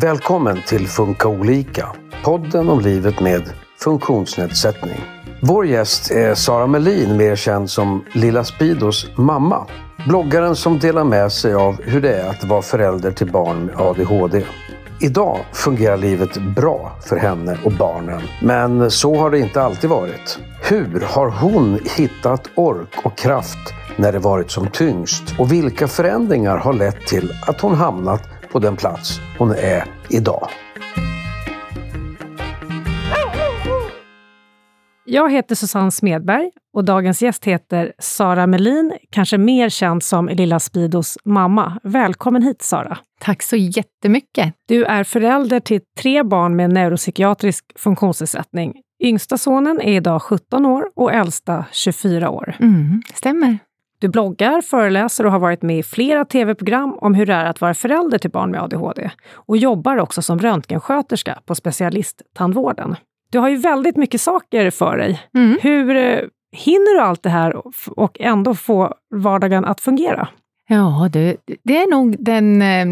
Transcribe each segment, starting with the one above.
Välkommen till Funka olika, podden om livet med funktionsnedsättning. Vår gäst är Sara Melin, mer känd som Lilla Spidos mamma. Bloggaren som delar med sig av hur det är att vara förälder till barn med ADHD. Idag fungerar livet bra för henne och barnen, men så har det inte alltid varit. Hur har hon hittat ork och kraft när det varit som tyngst? Och vilka förändringar har lett till att hon hamnat på den plats hon är idag? Jag heter Susanne Smedberg och dagens gäst heter Sara Melin, kanske mer känd som Lilla Spidos mamma. Välkommen hit Sara! Tack så jättemycket! Du är förälder till tre barn med neuropsykiatrisk funktionsnedsättning. Yngsta sonen är idag 17 år och äldsta 24 år. Mm, stämmer. Du bloggar, föreläser och har varit med i flera tv-program om hur det är att vara förälder till barn med ADHD och jobbar också som röntgensköterska på specialisttandvården. Du har ju väldigt mycket saker för dig. Mm. Hur eh, hinner du allt det här och ändå få vardagen att fungera? Ja, det, det är nog den, eh,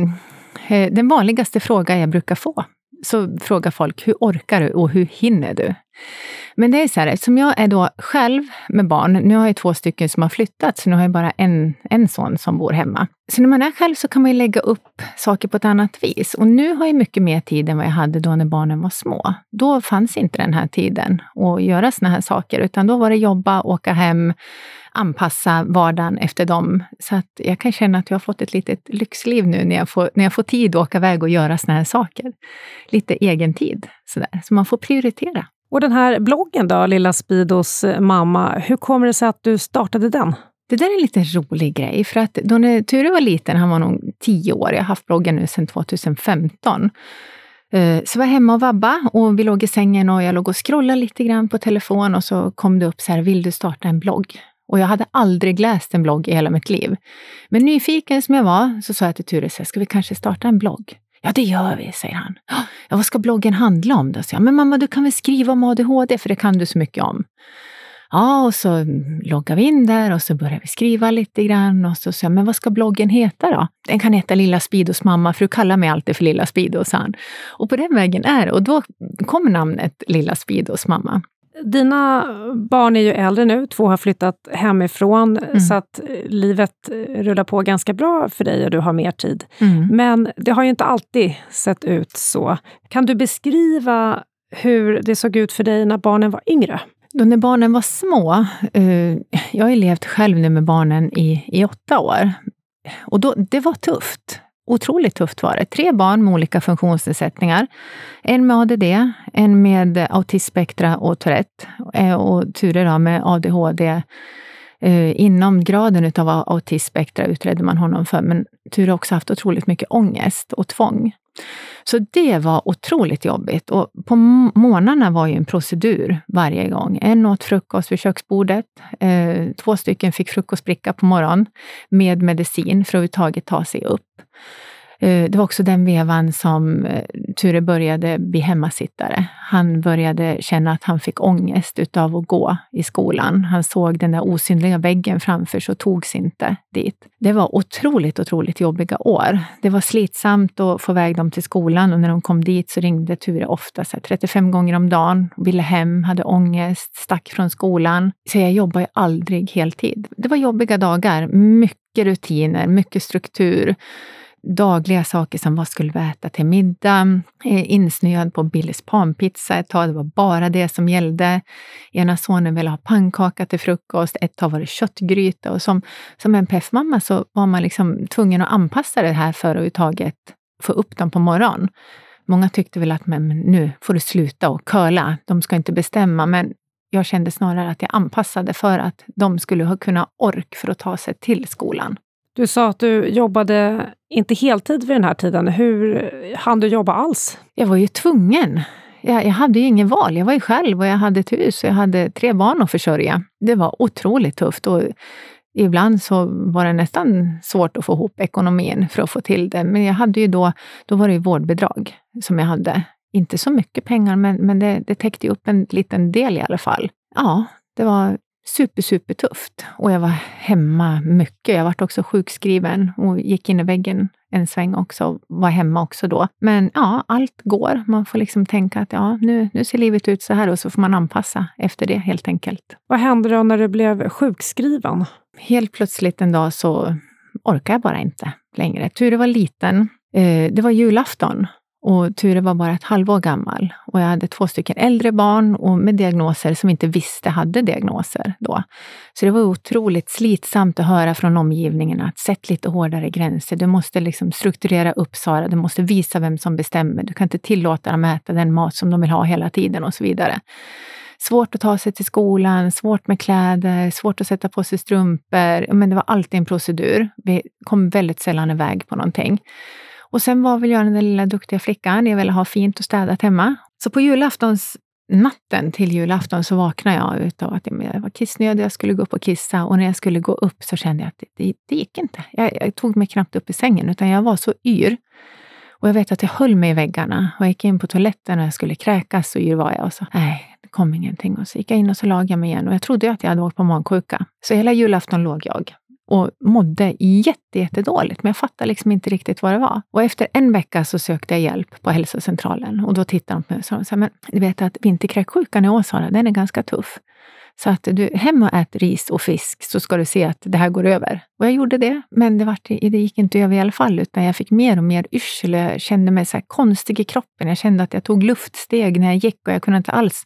eh, den vanligaste fråga jag brukar få. Så frågar folk, hur orkar du och hur hinner du? Men det är så här, eftersom jag är då själv med barn, nu har jag två stycken som har flyttat, så nu har jag bara en, en son som bor hemma. Så när man är själv så kan man lägga upp saker på ett annat vis. Och nu har jag mycket mer tid än vad jag hade då när barnen var små. Då fanns inte den här tiden att göra såna här saker, utan då var det jobba, åka hem, anpassa vardagen efter dem. Så att jag kan känna att jag har fått ett litet lyxliv nu när jag får, när jag får tid att åka iväg och göra såna här saker. Lite egen tid, sådär. så man får prioritera. Och den här bloggen då, Lilla Spidos mamma, hur kommer det sig att du startade den? Det där är en lite rolig grej, för att då när Ture var liten, han var nog tio år, jag har haft bloggen nu sedan 2015, eh, så var jag hemma och vabba och vi låg i sängen och jag låg och scrollade lite grann på telefon och så kom det upp så här, vill du starta en blogg? Och jag hade aldrig läst en blogg i hela mitt liv. Men nyfiken som jag var så sa jag till Ture, ska vi kanske starta en blogg? Ja, det gör vi, säger han. Ja, vad ska bloggen handla om då? Så jag, men mamma, du kan väl skriva om ADHD, för det kan du så mycket om. Ja, och så loggar vi in där och så börjar vi skriva lite grann. Och så sa jag, men vad ska bloggen heta då? Den kan heta Lilla Spidos mamma, för du kallar mig alltid för Lilla Spido, sa han. Och på den vägen är det. Och då kom namnet Lilla Spidos mamma. Dina barn är ju äldre nu, två har flyttat hemifrån, mm. så att livet rullar på ganska bra för dig och du har mer tid. Mm. Men det har ju inte alltid sett ut så. Kan du beskriva hur det såg ut för dig när barnen var yngre? Då när barnen var små, eh, jag har ju levt själv nu med barnen i, i åtta år, och då, det var tufft otroligt tufft var det. Tre barn med olika funktionsnedsättningar. En med ADD, en med autismspektra och Tourette eh, och Ture då med ADHD. Eh, inom graden av autismspektra utredde man honom för, men Ture har också haft otroligt mycket ångest och tvång. Så det var otroligt jobbigt. Och på morgnarna var ju en procedur varje gång. En åt frukost vid köksbordet. Eh, två stycken fick frukostbricka på morgonen med medicin för att överhuvudtaget ta sig upp. Eh, det var också den vevan som eh, Ture började bli hemmasittare. Han började känna att han fick ångest utav att gå i skolan. Han såg den där osynliga väggen framför sig och togs inte dit. Det var otroligt, otroligt jobbiga år. Det var slitsamt att få iväg dem till skolan och när de kom dit så ringde Ture ofta så 35 gånger om dagen, ville hem, hade ångest, stack från skolan. Så jag jobbade ju aldrig heltid. Det var jobbiga dagar, mycket rutiner, mycket struktur dagliga saker som vad skulle vi äta till middag? Eh, insnöad på Billys panpizza ett tag. Det var bara det som gällde. Ena sonen ville ha pannkaka till frukost. Ett tag var det köttgryta. Och som, som NPF-mamma så var man liksom tvungen att anpassa det här för att överhuvudtaget få upp dem på morgonen. Många tyckte väl att men, nu får du sluta och köla. De ska inte bestämma. Men jag kände snarare att jag anpassade för att de skulle ha ork för att ta sig till skolan. Du sa att du jobbade inte heltid vid den här tiden. Hur hann du jobba alls? Jag var ju tvungen. Jag, jag hade ju ingen val. Jag var ju själv och jag hade ett hus och jag hade tre barn att försörja. Det var otroligt tufft och ibland så var det nästan svårt att få ihop ekonomin för att få till det. Men jag hade ju då, då var det ju vårdbidrag som jag hade. Inte så mycket pengar, men, men det, det täckte upp en liten del i alla fall. Ja, det var super, super tufft. Och jag var hemma mycket. Jag vart också sjukskriven och gick in i väggen en sväng också. Var hemma också då. Men ja, allt går. Man får liksom tänka att ja, nu, nu ser livet ut så här och så får man anpassa efter det helt enkelt. Vad hände då när du blev sjukskriven? Helt plötsligt en dag så orkade jag bara inte längre. Ture var liten. Eh, det var julafton och Ture var bara ett halvår gammal och jag hade två stycken äldre barn och med diagnoser som inte visste hade diagnoser då. Så det var otroligt slitsamt att höra från omgivningen att sätt lite hårdare gränser. Du måste liksom strukturera upp Sara, du måste visa vem som bestämmer. Du kan inte tillåta dem att äta den mat som de vill ha hela tiden och så vidare. Svårt att ta sig till skolan, svårt med kläder, svårt att sätta på sig strumpor. Men det var alltid en procedur. Vi kom väldigt sällan iväg på någonting. Och sen var väl jag den där lilla duktiga flickan. Jag ville ha fint och städat hemma. Så på julaftons natten till julafton så vaknade jag utav att jag var kissnödig, jag skulle gå upp och kissa och när jag skulle gå upp så kände jag att det, det, det gick inte. Jag, jag, tog mig knappt upp i sängen utan jag var så yr. Och jag vet att jag höll mig i väggarna och jag gick in på toaletten och jag skulle kräkas så yr var jag. Och så, nej, det kom ingenting. Och så gick jag in och så lagade jag mig igen och jag trodde att jag hade åkt på magsjuka. Så hela julafton låg jag och mådde jätte, jättedåligt, men jag fattade liksom inte riktigt vad det var. Och efter en vecka så sökte jag hjälp på hälsocentralen och då tittade de på mig och sa, men du vet att vinterkräksjukan i Åsala, den är ganska tuff. Så att du hem och ät ris och fisk så ska du se att det här går över. Och jag gjorde det, men det, var, det gick inte över i alla fall, utan jag fick mer och mer yrsel. Jag kände mig så konstig i kroppen. Jag kände att jag tog luftsteg när jag gick och jag kunde inte alls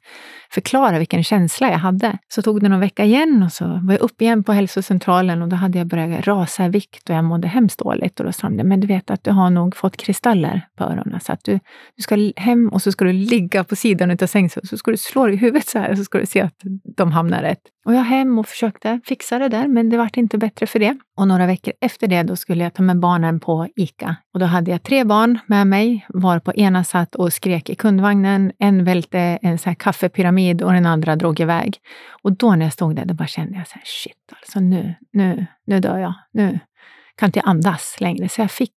förklara vilken känsla jag hade. Så tog det någon vecka igen och så var jag uppe igen på hälsocentralen och då hade jag börjat rasa i vikt och jag mådde hemskt dåligt. Och då sa de, men du vet att du har nog fått kristaller på öronen, så att du, du ska hem och så ska du ligga på sidan av sängen så ska du slå dig i huvudet så här och så ska du se att de hamnar rätt. Och jag hem och försökte fixa det där, men det vart inte bättre för det. Och några veckor efter det då skulle jag ta med barnen på ICA. Och då hade jag tre barn med mig, var på ena satt och skrek i kundvagnen. En välte en så här kaffepyramid och den andra drog iväg. Och då när jag stod där, då bara kände jag så här, shit alltså nu, nu, nu dör jag. Nu kan inte jag andas längre. Så jag fick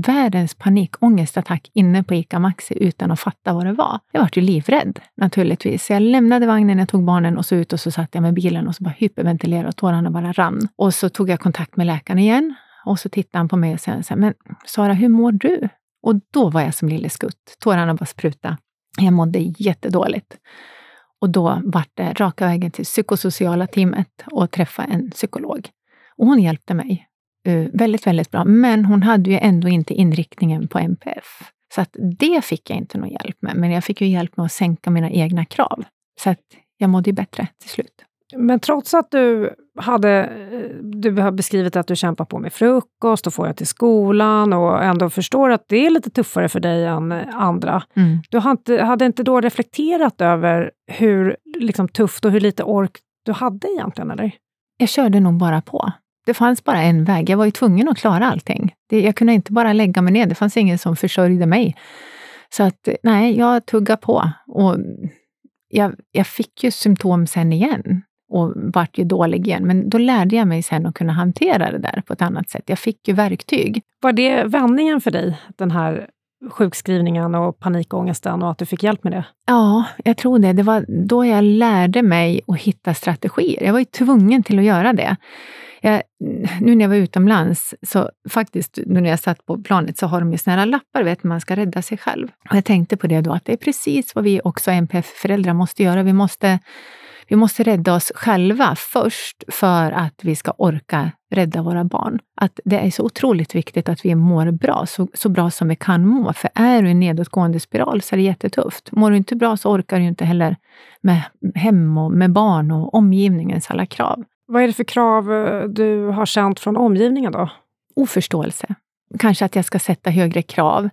världens panikångestattack inne på ICA Maxi utan att fatta vad det var. Jag var ju livrädd naturligtvis. Så jag lämnade vagnen, jag tog barnen och så ut och så satt jag med bilen och så bara hyperventilerade och tårarna bara rann. Och så tog jag kontakt med läkaren igen och så tittade han på mig och sa, men Sara, hur mår du? Och då var jag som lille skutt. Tårarna bara spruta. Jag mådde jättedåligt. Och då vart det raka vägen till psykosociala teamet och träffa en psykolog. Och hon hjälpte mig väldigt, väldigt bra. Men hon hade ju ändå inte inriktningen på MPF. Så att det fick jag inte någon hjälp med. Men jag fick ju hjälp med att sänka mina egna krav. Så att jag mådde ju bättre till slut. Men trots att du hade, eh, du har beskrivit att du kämpar på med frukost och får jag till skolan och ändå förstår att det är lite tuffare för dig än andra. Mm. Du hade, hade inte då reflekterat över hur liksom, tufft och hur lite ork du hade egentligen, eller? Jag körde nog bara på. Det fanns bara en väg. Jag var ju tvungen att klara allting. Det, jag kunde inte bara lägga mig ner. Det fanns ingen som försörjde mig. Så att nej, jag tuggade på. Och jag, jag fick ju symptom sen igen och vart ju dålig igen. Men då lärde jag mig sen att kunna hantera det där på ett annat sätt. Jag fick ju verktyg. Var det vändningen för dig, den här sjukskrivningen och panikångesten och att du fick hjälp med det? Ja, jag tror det. Det var då jag lärde mig att hitta strategier. Jag var ju tvungen till att göra det. Jag, nu när jag var utomlands, så faktiskt nu när jag satt på planet så har de ju såna här lappar, vet man ska rädda sig själv. Och jag tänkte på det då, att det är precis vad vi också NPF-föräldrar måste göra. Vi måste vi måste rädda oss själva först för att vi ska orka rädda våra barn. Att det är så otroligt viktigt att vi mår bra, så, så bra som vi kan må. För är du i en nedåtgående spiral så är det jättetufft. Mår du inte bra så orkar du inte heller med hem och med barn och omgivningens alla krav. Vad är det för krav eh, du har känt från omgivningen då? Oförståelse. Kanske att jag ska sätta högre krav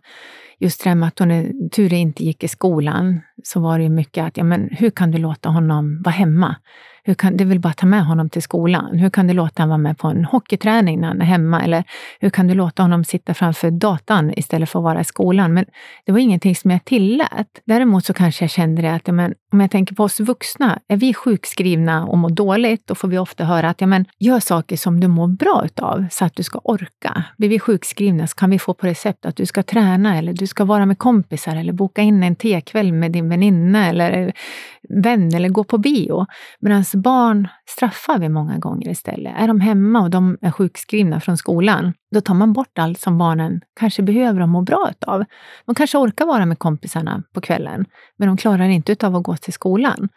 just det här med att hon, Ture inte gick i skolan, så var det ju mycket att, ja men hur kan du låta honom vara hemma? Hur kan, du vill bara ta med honom till skolan. Hur kan du låta honom vara med på en hockeyträning när han är hemma? Eller hur kan du låta honom sitta framför datan istället för att vara i skolan? Men det var ingenting som jag tillät. Däremot så kanske jag kände det att, ja, men, om jag tänker på oss vuxna, är vi sjukskrivna och mår dåligt, då får vi ofta höra att, ja men, gör saker som du mår bra utav, så att du ska orka. Blir vi sjukskrivna så kan vi få på recept att du ska träna, eller du ska vara med kompisar, eller boka in en tekväll med din väninna, eller vän, eller gå på bio. Medan deras barn straffar vi många gånger istället. Är de hemma och de är sjukskrivna från skolan, då tar man bort allt som barnen kanske behöver och mår bra av. De kanske orkar vara med kompisarna på kvällen, men de klarar inte av att gå till skolan.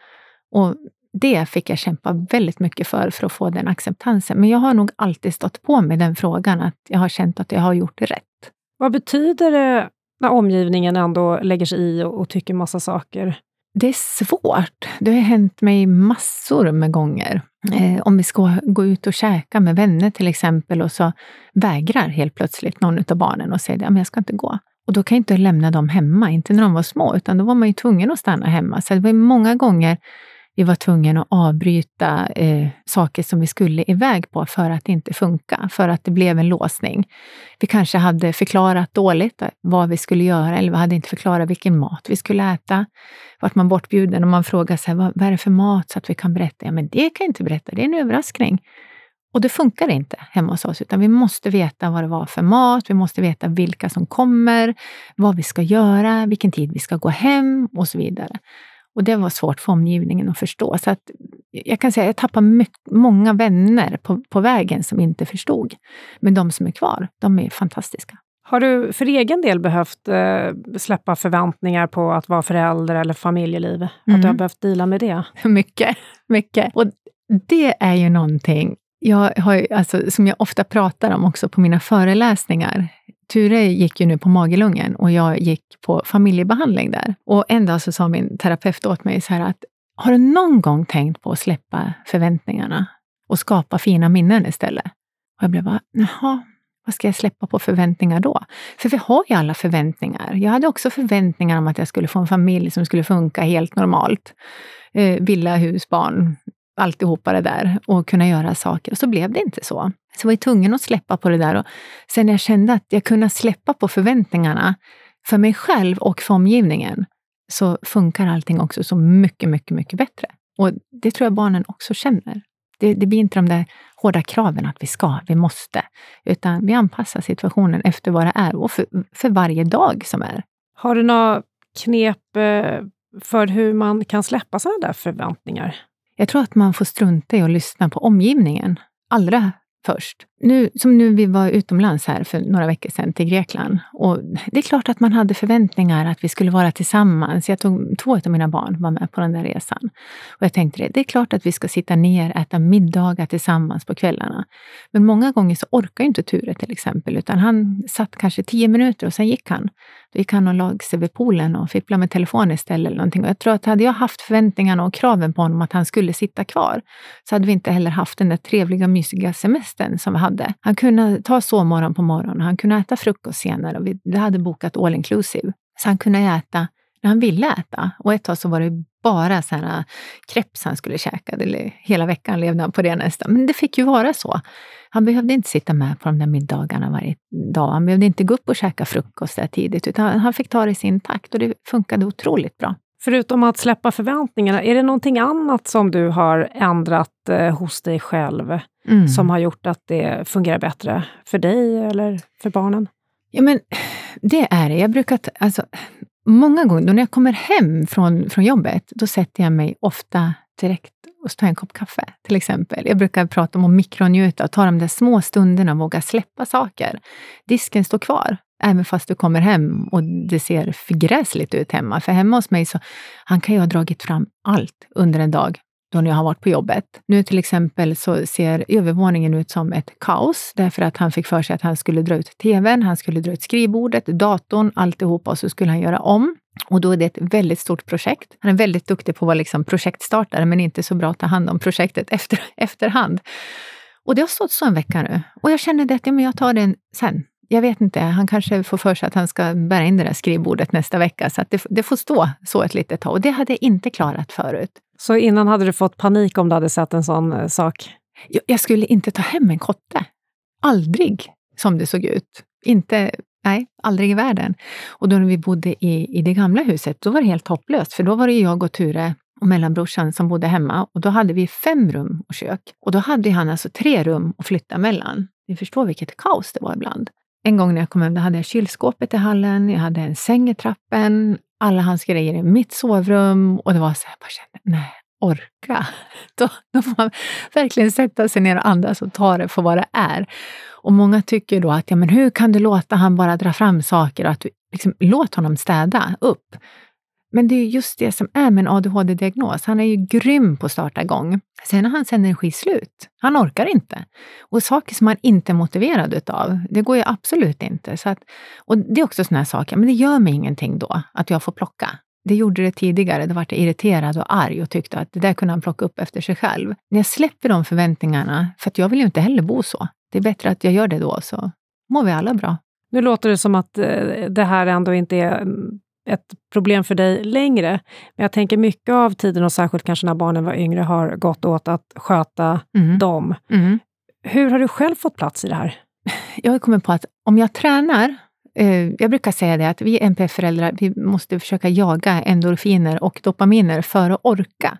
Och det fick jag kämpa väldigt mycket för, för att få den acceptansen. Men jag har nog alltid stått på mig den frågan, att jag har känt att jag har gjort rätt. Vad betyder det när omgivningen ändå lägger sig i och, och tycker massa saker? Det är svårt. Det har hänt mig massor med gånger. Eh, om vi ska gå ut och käka med vänner till exempel och så vägrar helt plötsligt någon av barnen och säger att jag ska inte gå. Och då kan jag inte lämna dem hemma, inte när de var små, utan då var man ju tvungen att stanna hemma. Så det var många gånger vi var tvungna att avbryta eh, saker som vi skulle iväg på för att det inte funka, för att det blev en låsning. Vi kanske hade förklarat dåligt vad vi skulle göra eller vi hade inte förklarat vilken mat vi skulle äta. Vart man bortbjuden och man frågar sig, vad, vad är det för mat så att vi kan berätta? Ja, men det kan jag inte berätta, det är en överraskning. Och det funkar inte hemma hos oss, utan vi måste veta vad det var för mat, vi måste veta vilka som kommer, vad vi ska göra, vilken tid vi ska gå hem och så vidare. Och det var svårt för omgivningen att förstå. Så att jag kan säga att jag tappade mycket, många vänner på, på vägen som inte förstod. Men de som är kvar, de är fantastiska. Har du för egen del behövt eh, släppa förväntningar på att vara förälder eller familjeliv? Mm. Att du har mm. behövt dela med det? Mycket, mycket. Och det är ju någonting jag har, alltså, som jag ofta pratar om också på mina föreläsningar. Ture gick ju nu på Magelungen och jag gick på familjebehandling där. Och en dag så sa min terapeut åt mig så här att har du någon gång tänkt på att släppa förväntningarna och skapa fina minnen istället? Och jag blev bara, jaha, vad ska jag släppa på förväntningar då? För vi har ju alla förväntningar. Jag hade också förväntningar om att jag skulle få en familj som skulle funka helt normalt. Eh, villa, hus, barn, alltihopa det där och kunna göra saker. Och så blev det inte så. Så jag var tvungen att släppa på det där. Och sen när jag kände att jag kunde släppa på förväntningarna för mig själv och för omgivningen, så funkar allting också så mycket, mycket, mycket bättre. Och det tror jag barnen också känner. Det, det blir inte de där hårda kraven att vi ska, vi måste, utan vi anpassar situationen efter vad det är och för, för varje dag som är. Har du några knep eh, för hur man kan släppa sådana där förväntningar? Jag tror att man får strunta i att lyssna på omgivningen allra först. Nu, som nu vi var utomlands här för några veckor sedan till Grekland. Och det är klart att man hade förväntningar att vi skulle vara tillsammans. Jag tog två av mina barn var med på den där resan. Och jag tänkte det, det är klart att vi ska sitta ner, äta middagar tillsammans på kvällarna. Men många gånger så orkar inte Ture till exempel, utan han satt kanske tio minuter och sen gick han. Då gick han och lag sig vid poolen och fipplade med telefonen istället. Eller någonting. Och jag tror att hade jag haft förväntningarna och kraven på honom att han skulle sitta kvar, så hade vi inte heller haft den där trevliga, mysiga semestern som vi hade. Han kunde ta sovmorgon på morgonen, han kunde äta frukost senare och vi hade bokat all inclusive. Så han kunde äta när han ville äta. Och ett tag så var det bara så här äh, kreps han skulle käka. Eller hela veckan levde han på det nästan. Men det fick ju vara så. Han behövde inte sitta med på de där middagarna varje dag. Han behövde inte gå upp och käka frukost där tidigt, utan han fick ta det i sin takt och det funkade otroligt bra. Förutom att släppa förväntningarna, är det någonting annat som du har ändrat eh, hos dig själv mm. som har gjort att det fungerar bättre för dig eller för barnen? Ja, men det är det. Jag brukar, alltså, många gånger när jag kommer hem från, från jobbet, då sätter jag mig ofta direkt och tar en kopp kaffe, till exempel. Jag brukar prata om att mikronjuta och ta de där små stunderna och våga släppa saker. Disken står kvar, även fast du kommer hem och det ser förgräsligt ut hemma. För hemma hos mig så han kan ju ha dragit fram allt under en dag då jag har varit på jobbet. Nu till exempel så ser övervåningen ut som ett kaos därför att han fick för sig att han skulle dra ut tvn, han skulle dra ut skrivbordet, datorn, alltihopa och så skulle han göra om. Och då är det ett väldigt stort projekt. Han är väldigt duktig på att vara liksom projektstartare men inte så bra att ta hand om projektet efter, efterhand. Och det har stått så en vecka nu. Och jag känner att ja, men jag tar den sen jag vet inte, han kanske får för sig att han ska bära in det där skrivbordet nästa vecka, så att det, det får stå så ett litet tag. Och det hade jag inte klarat förut. Så innan hade du fått panik om du hade sett en sån eh, sak? Jag, jag skulle inte ta hem en kotte. Aldrig, som det såg ut. Inte, nej, aldrig i världen. Och då när vi bodde i, i det gamla huset, då var det helt hopplöst, för då var det jag och Ture och mellanbrorsan som bodde hemma och då hade vi fem rum och kök. Och då hade han alltså tre rum att flytta mellan. Ni förstår vilket kaos det var ibland. En gång när jag kom hem, då hade jag kylskåpet i hallen, jag hade en säng i trappen, alla hans grejer i mitt sovrum och det var så här, jag bara kände, nej, orka. Då, då får man verkligen sätta sig ner och andas och ta det för vad det är. Och många tycker då att, ja men hur kan du låta han bara dra fram saker och att du, liksom, låt honom städa upp. Men det är just det som är med en ADHD-diagnos. Han är ju grym på att starta igång. Sen har hans energi slut. Han orkar inte. Och saker som han inte är motiverad utav, det går ju absolut inte. Så att, och det är också sådana här saker, men det gör mig ingenting då att jag får plocka. Det gjorde det tidigare, då vart jag irriterad och arg och tyckte att det där kunde han plocka upp efter sig själv. När jag släpper de förväntningarna, för att jag vill ju inte heller bo så. Det är bättre att jag gör det då, så mår vi alla bra. Nu låter det som att eh, det här ändå inte är mm, ett problem för dig längre. Men jag tänker mycket av tiden, och särskilt kanske när barnen var yngre, har gått åt att sköta mm. dem. Mm. Hur har du själv fått plats i det här? Jag har kommit på att om jag tränar eh, jag brukar säga det att vi NPF-föräldrar, vi måste försöka jaga endorfiner och dopaminer för att orka.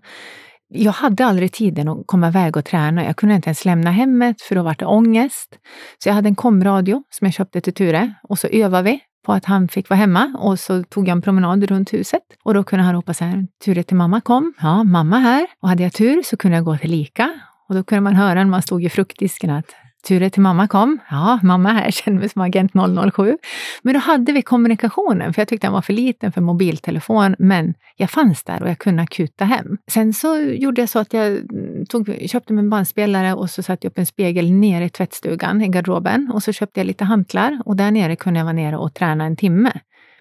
Jag hade aldrig tiden att komma iväg och träna. Jag kunde inte ens lämna hemmet för då var det ångest. Så jag hade en komradio som jag köpte till Ture och så övade vi på att han fick vara hemma och så tog jag en promenad runt huset och då kunde han ropa så här, Ture till mamma kom. Ja, mamma här. Och hade jag tur så kunde jag gå till Lika och då kunde man höra när man stod i fruktdisken att Ture till mamma kom. Ja, mamma här, kände mig som agent 007. Men då hade vi kommunikationen, för jag tyckte han var för liten för mobiltelefon, men jag fanns där och jag kunde kuta hem. Sen så gjorde jag så att jag mm, tog, köpte mig en bandspelare och så satte jag upp en spegel nere i tvättstugan, i garderoben. Och så köpte jag lite hantlar och där nere kunde jag vara nere och träna en timme.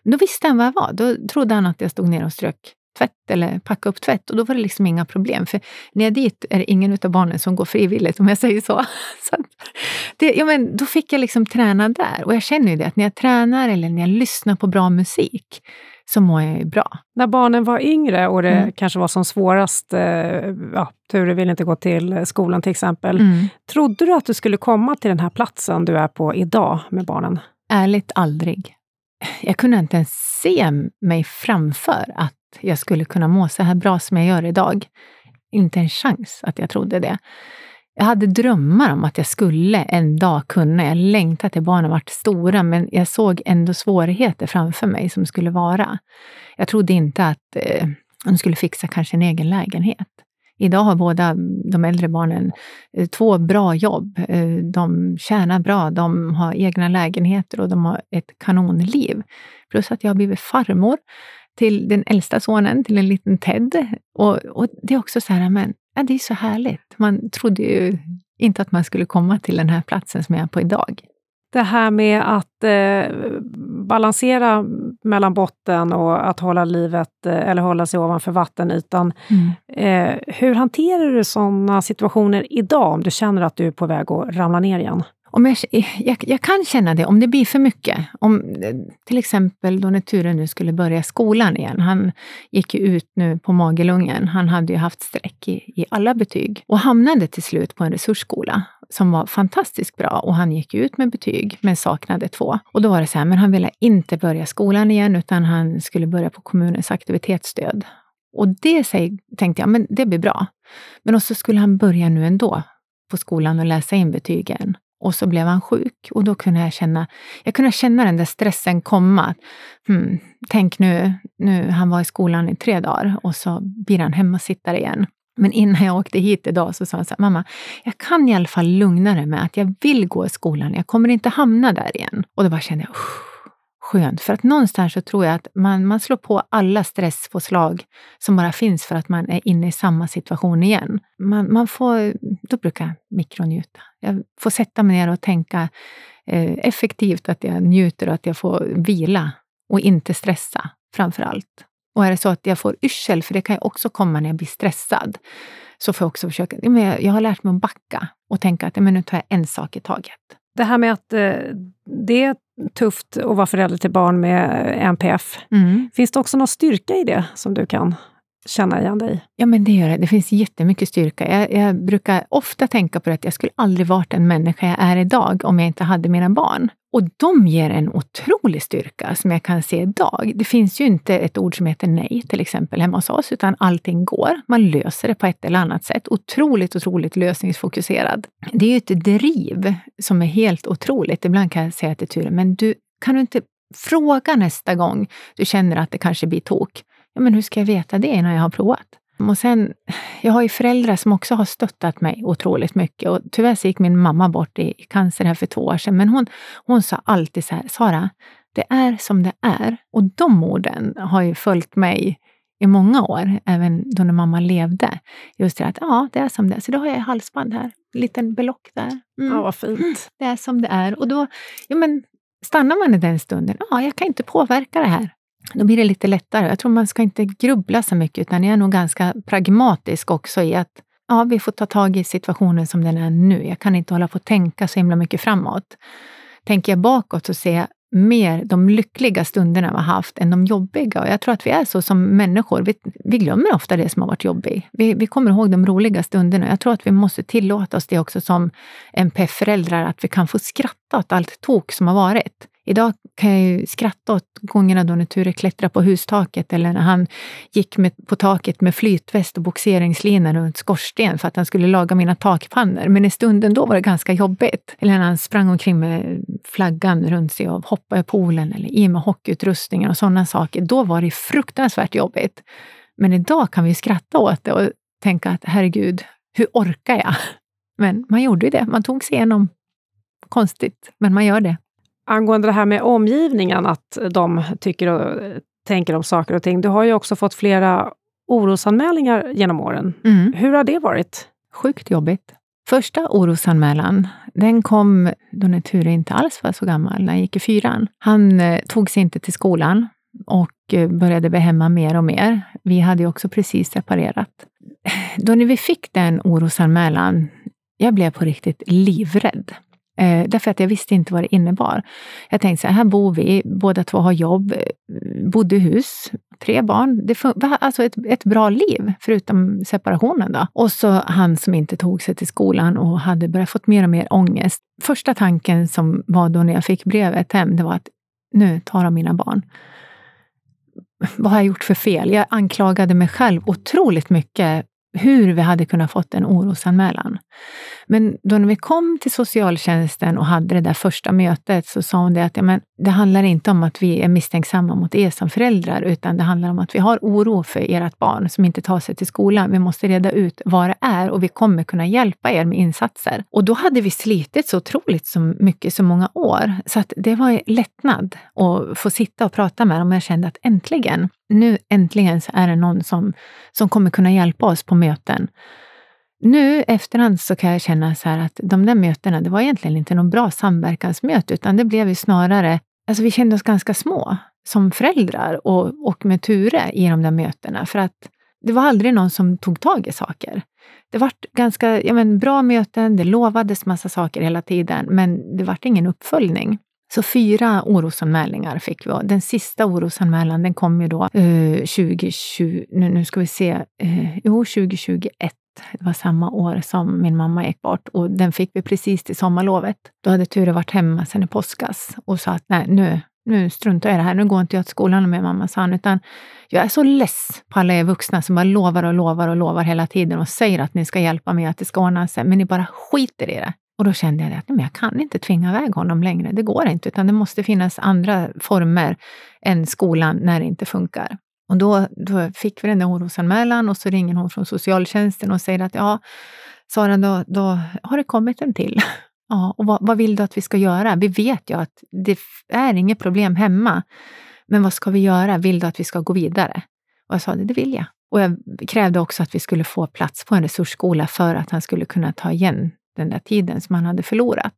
Då visste han var jag var. Då trodde han att jag stod nere och strök tvätt eller packa upp tvätt och då var det liksom inga problem. För när jag är dit är det ingen av barnen som går frivilligt om jag säger så. så det, ja, men då fick jag liksom träna där och jag känner ju det att när jag tränar eller när jag lyssnar på bra musik så mår jag ju bra. När barnen var yngre och det mm. kanske var som svårast, eh, ja, Ture vill inte gå till skolan till exempel. Mm. Trodde du att du skulle komma till den här platsen du är på idag med barnen? Ärligt aldrig. Jag kunde inte ens se mig framför att jag skulle kunna må så här bra som jag gör idag. Inte en chans att jag trodde det. Jag hade drömmar om att jag skulle en dag kunna. Jag längtade till barnen vart stora, men jag såg ändå svårigheter framför mig som skulle vara. Jag trodde inte att eh, de skulle fixa kanske en egen lägenhet. Idag har båda de äldre barnen eh, två bra jobb. Eh, de tjänar bra, de har egna lägenheter och de har ett kanonliv. Plus att jag har blivit farmor till den äldsta sonen, till en liten Ted. Och, och det är också så här, men ja, det är så härligt. Man trodde ju inte att man skulle komma till den här platsen som jag är på idag. Det här med att eh, balansera mellan botten och att hålla livet, eh, eller hålla sig ovanför vattenytan. Mm. Eh, hur hanterar du sådana situationer idag, om du känner att du är på väg att ramla ner igen? Om jag, jag, jag, kan känna det om det blir för mycket. Om, till exempel då när Ture nu skulle börja skolan igen. Han gick ju ut nu på Magelungen. Han hade ju haft streck i, i alla betyg och hamnade till slut på en resursskola som var fantastiskt bra och han gick ut med betyg men saknade två. Och då var det så här, men han ville inte börja skolan igen utan han skulle börja på kommunens aktivitetsstöd. Och det tänkte jag, men det blir bra. Men så skulle han börja nu ändå på skolan och läsa in betygen. Och så blev han sjuk och då kunde jag känna, jag kunde känna den där stressen komma. Hmm, tänk nu, nu, han var i skolan i tre dagar och så blir han hemmasittare igen. Men innan jag åkte hit idag så sa han så här, mamma, jag kan i alla fall lugna dig med att jag vill gå i skolan. Jag kommer inte hamna där igen. Och då bara kände jag, skönt. För att någonstans så tror jag att man, man slår på alla stresspåslag som bara finns för att man är inne i samma situation igen. Man, man får, då brukar jag mikronjuta. Jag får sätta mig ner och tänka eh, effektivt att jag njuter och att jag får vila och inte stressa framför allt. Och är det så att jag får yrsel, för det kan ju också komma när jag blir stressad, så får jag också försöka, jag har lärt mig att backa och tänka att men nu tar jag en sak i taget. Det här med att eh, det är tufft att vara förälder till barn med NPF. Mm. Finns det också någon styrka i det som du kan känna igen dig Ja, men det gör det. Det finns jättemycket styrka. Jag, jag brukar ofta tänka på att jag skulle aldrig varit den människa jag är idag om jag inte hade mina barn. Och de ger en otrolig styrka som jag kan se idag. Det finns ju inte ett ord som heter nej, till exempel, hemma hos oss, utan allting går. Man löser det på ett eller annat sätt. Otroligt, otroligt lösningsfokuserad. Det är ju ett driv som är helt otroligt. Ibland kan jag säga till Ture, men du, kan du inte fråga nästa gång du känner att det kanske blir tok? Ja, men hur ska jag veta det innan jag har provat? Och sen, jag har ju föräldrar som också har stöttat mig otroligt mycket. Och tyvärr så gick min mamma bort i cancer här för två år sedan. Men hon, hon sa alltid så här, Sara, det är som det är. Och de orden har ju följt mig i många år, även då när mamma levde. Just det att, ja, det är som det är. Så då har jag halsband här, en liten belock där. Mm. Ja, vad fint. Det är som det är. Och då, ja men, stannar man i den stunden, ja, jag kan inte påverka det här. Då blir det lite lättare. Jag tror man ska inte grubbla så mycket, utan jag är nog ganska pragmatisk också i att ja, vi får ta tag i situationen som den är nu. Jag kan inte hålla på att tänka så himla mycket framåt. Tänker jag bakåt så ser jag mer de lyckliga stunderna vi har haft än de jobbiga. Och jag tror att vi är så som människor. Vi, vi glömmer ofta det som har varit jobbigt. Vi, vi kommer ihåg de roliga stunderna. Jag tror att vi måste tillåta oss det också som NPF-föräldrar, att vi kan få skratta åt allt tok som har varit. Idag kan jag ju skratta åt gångerna då när Ture klättrade på hustaket eller när han gick med, på taket med flytväst och boxeringslina runt skorsten för att han skulle laga mina takpannor. Men i stunden då var det ganska jobbigt. Eller när han sprang omkring med flaggan runt sig och hoppade i poolen eller i med hockeyutrustningen och sådana saker. Då var det fruktansvärt jobbigt. Men idag kan vi skratta åt det och tänka att herregud, hur orkar jag? Men man gjorde ju det. Man tog sig igenom. Konstigt, men man gör det angående det här med omgivningen, att de tycker och tänker om saker och ting. Du har ju också fått flera orosanmälningar genom åren. Mm. Hur har det varit? Sjukt jobbigt. Första orosanmälan, den kom då Ture inte alls var så gammal, när han gick i fyran. Han eh, tog sig inte till skolan och eh, började bli hemma mer och mer. Vi hade ju också precis separerat. Då när vi fick den orosanmälan, jag blev på riktigt livrädd. Eh, därför att jag visste inte vad det innebar. Jag tänkte så här, här bor vi, båda två har jobb, eh, bodde i hus, tre barn. Det alltså ett, ett bra liv, förutom separationen. Då. Och så han som inte tog sig till skolan och hade börjat få mer och mer ångest. Första tanken som var då när jag fick brevet hem, det var att nu tar de mina barn. Vad har jag gjort för fel? Jag anklagade mig själv otroligt mycket hur vi hade kunnat fått en orosanmälan. Men då när vi kom till socialtjänsten och hade det där första mötet så sa hon det att ja, men det handlar inte om att vi är misstänksamma mot er som föräldrar, utan det handlar om att vi har oro för ert barn som inte tar sig till skolan. Vi måste reda ut vad det är och vi kommer kunna hjälpa er med insatser. Och då hade vi slitit så otroligt så mycket, så många år, så att det var lättnad att få sitta och prata med dem. Jag kände att äntligen, nu äntligen så är det någon som, som kommer kunna hjälpa oss på möten. Nu efterhand så kan jag känna så att de där mötena, det var egentligen inte någon bra samverkansmöte, utan det blev ju snarare, alltså vi kände oss ganska små som föräldrar och, och med Ture i de där mötena, för att det var aldrig någon som tog tag i saker. Det var ganska ja men, bra möten, det lovades massa saker hela tiden, men det var ingen uppföljning. Så fyra orosanmälningar fick vi. Den sista orosanmälan den kom ju då eh, 2020, nu, nu ska vi se, eh, jo 2021. Det var samma år som min mamma gick bort och den fick vi precis till sommarlovet. Då hade Ture varit hemma sen i påskas och sa att nej, nu, nu struntar jag i det här. Nu går inte jag till skolan med mamma, sa han, utan jag är så less på alla er vuxna som bara lovar och lovar och lovar hela tiden och säger att ni ska hjälpa mig, att det ska ordna sig, men ni bara skiter i det. Och då kände jag att nej, jag kan inte tvinga iväg honom längre. Det går inte, utan det måste finnas andra former än skolan när det inte funkar. Och då, då fick vi den där orosanmälan och så ringer hon från socialtjänsten och säger att ja, Sara, då, då har det kommit en till. Ja, och vad, vad, vill du att vi ska göra? Vi vet ju att det är inget problem hemma. Men vad ska vi göra? Vill du att vi ska gå vidare? Och jag sa det, det vill jag. Och jag krävde också att vi skulle få plats på en resursskola för att han skulle kunna ta igen den där tiden som han hade förlorat.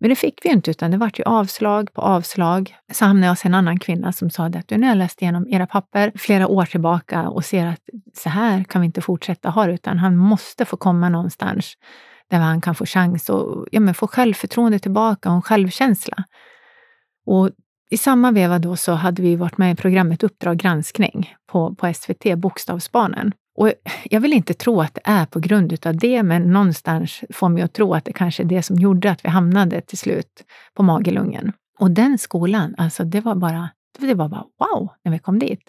Men det fick vi inte, utan det vart ju avslag på avslag. Så hamnade jag hos en annan kvinna som sa att nu har jag läst igenom era papper flera år tillbaka och ser att så här kan vi inte fortsätta ha det, utan han måste få komma någonstans där han kan få chans och ja, men få självförtroende tillbaka och en självkänsla. Och i samma veva då så hade vi varit med i programmet Uppdrag granskning på, på SVT, Bokstavsbarnen. Och jag vill inte tro att det är på grund av det, men någonstans får mig att tro att det kanske är det som gjorde att vi hamnade till slut på Magelungen. Och den skolan, alltså det var bara det var bara wow när vi kom dit.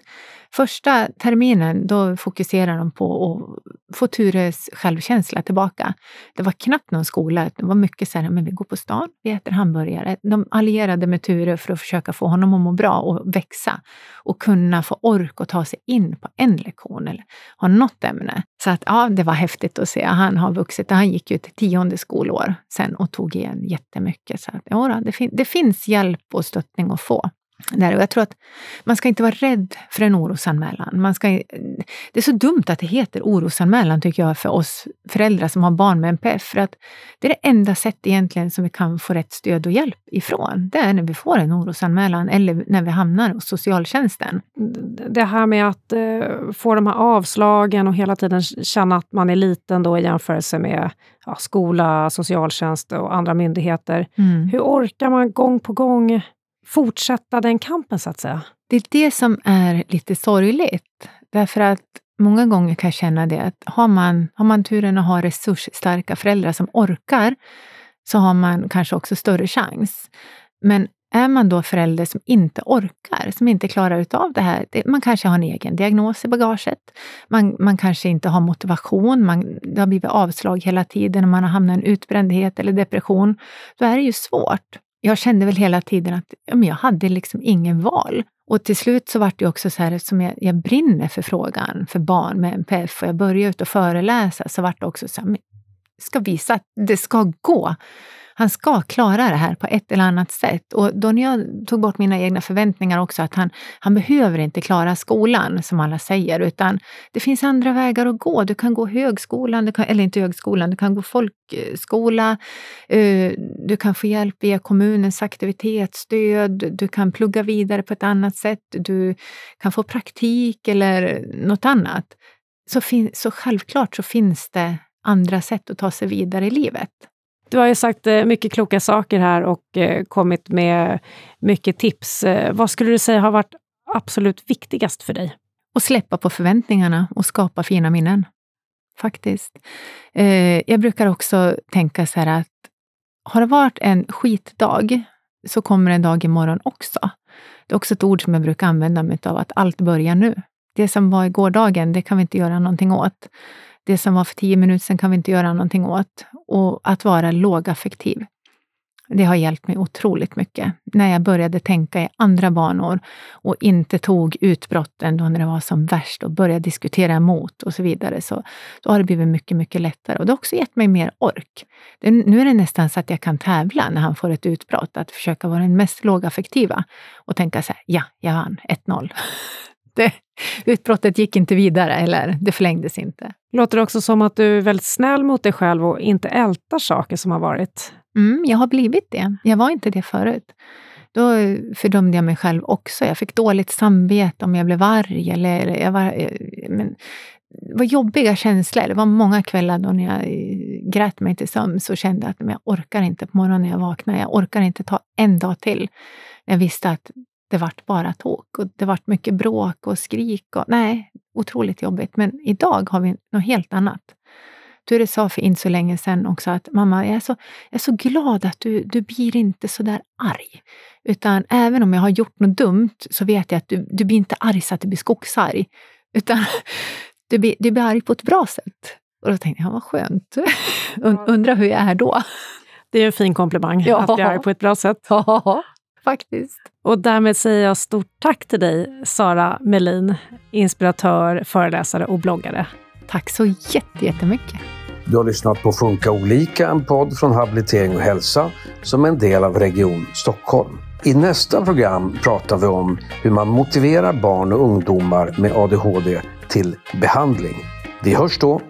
Första terminen då fokuserade de på att få Tures självkänsla tillbaka. Det var knappt någon skola. Det var mycket så här, men vi går på stan, vi äter hamburgare. De allierade med Ture för att försöka få honom att må bra och växa och kunna få ork och ta sig in på en lektion eller ha något ämne. Så att ja, det var häftigt att se. Han har vuxit. Han gick ju till tionde skolår sen och tog igen jättemycket. Så att, ja, det, fin det finns hjälp och stöttning att få. Där. Och jag tror att man ska inte vara rädd för en orosanmälan. Man ska, det är så dumt att det heter orosanmälan tycker jag för oss föräldrar som har barn med NPF. För att det är det enda sättet egentligen som vi kan få rätt stöd och hjälp ifrån. Det är när vi får en orosanmälan eller när vi hamnar hos socialtjänsten. Det här med att eh, få de här avslagen och hela tiden känna att man är liten då i jämförelse med ja, skola, socialtjänst och andra myndigheter. Mm. Hur orkar man gång på gång fortsätta den kampen så att säga? Det är det som är lite sorgligt. Därför att många gånger kan jag känna det att har man, har man turen att ha resursstarka föräldrar som orkar så har man kanske också större chans. Men är man då förälder som inte orkar, som inte klarar utav det här, det, man kanske har en egen diagnos i bagaget, man, man kanske inte har motivation, man, det har blivit avslag hela tiden och man har hamnat i en utbrändhet eller depression, då är det ju svårt jag kände väl hela tiden att ja, jag hade liksom ingen val. Och till slut så var det också så här, eftersom jag, jag brinner för frågan för barn med NPF och jag började ut och föreläsa, så var det också så här, ska visa att det ska gå han ska klara det här på ett eller annat sätt. Och då när jag tog bort mina egna förväntningar också, att han, han behöver inte klara skolan som alla säger, utan det finns andra vägar att gå. Du kan gå högskolan, du kan, eller inte högskolan, du kan gå folkskola, eh, du kan få hjälp via kommunens aktivitetsstöd, du kan plugga vidare på ett annat sätt, du kan få praktik eller något annat. Så, fin, så självklart så finns det andra sätt att ta sig vidare i livet. Du har ju sagt eh, mycket kloka saker här och eh, kommit med mycket tips. Eh, vad skulle du säga har varit absolut viktigast för dig? Att släppa på förväntningarna och skapa fina minnen. Faktiskt. Jag brukar också tänka så här att har det varit en skitdag så kommer en dag imorgon också. Det är också ett ord som jag brukar använda mig av, att allt börjar nu. Det som var i gårdagen, det kan vi inte göra någonting åt det som var för tio minuter sedan kan vi inte göra någonting åt. Och att vara lågaffektiv. Det har hjälpt mig otroligt mycket. När jag började tänka i andra banor och inte tog utbrotten då när det var som värst och började diskutera emot och så vidare, så då har det blivit mycket, mycket lättare. Och det har också gett mig mer ork. Det, nu är det nästan så att jag kan tävla när han får ett utbrott, att försöka vara den mest lågaffektiva och tänka så här, ja, jag vann 1-0. det, utbrottet gick inte vidare, eller det förlängdes inte. Låter det också som att du är väldigt snäll mot dig själv och inte ältar saker som har varit? Mm, jag har blivit det. Jag var inte det förut. Då fördömde jag mig själv också. Jag fick dåligt samvete om jag blev arg. Eller jag var, eh, men, det var jobbiga känslor. Det var många kvällar då när jag grät mig till sömns och kände att men jag orkar inte på morgonen när jag vaknar. Jag orkar inte ta en dag till. Jag visste att det vart bara tok och det vart mycket bråk och skrik. Och, nej, otroligt jobbigt. Men idag har vi något helt annat. Ture sa för inte så länge sedan också att mamma, jag är så, jag är så glad att du, du blir inte så där arg. Utan även om jag har gjort något dumt så vet jag att du, du blir inte arg så att du blir skogsarg. Utan du blir, du blir arg på ett bra sätt. Och då tänkte jag, vad skönt. Undrar hur jag är då. Det är en fin komplimang, ja. att bli arg på ett bra sätt. Ja, faktiskt. Och därmed säger jag stort tack till dig, Sara Melin, inspiratör, föreläsare och bloggare. Tack så jättemycket. Du har lyssnat på Funka olika, en podd från Habilitering och hälsa som är en del av Region Stockholm. I nästa program pratar vi om hur man motiverar barn och ungdomar med ADHD till behandling. Vi hörs då!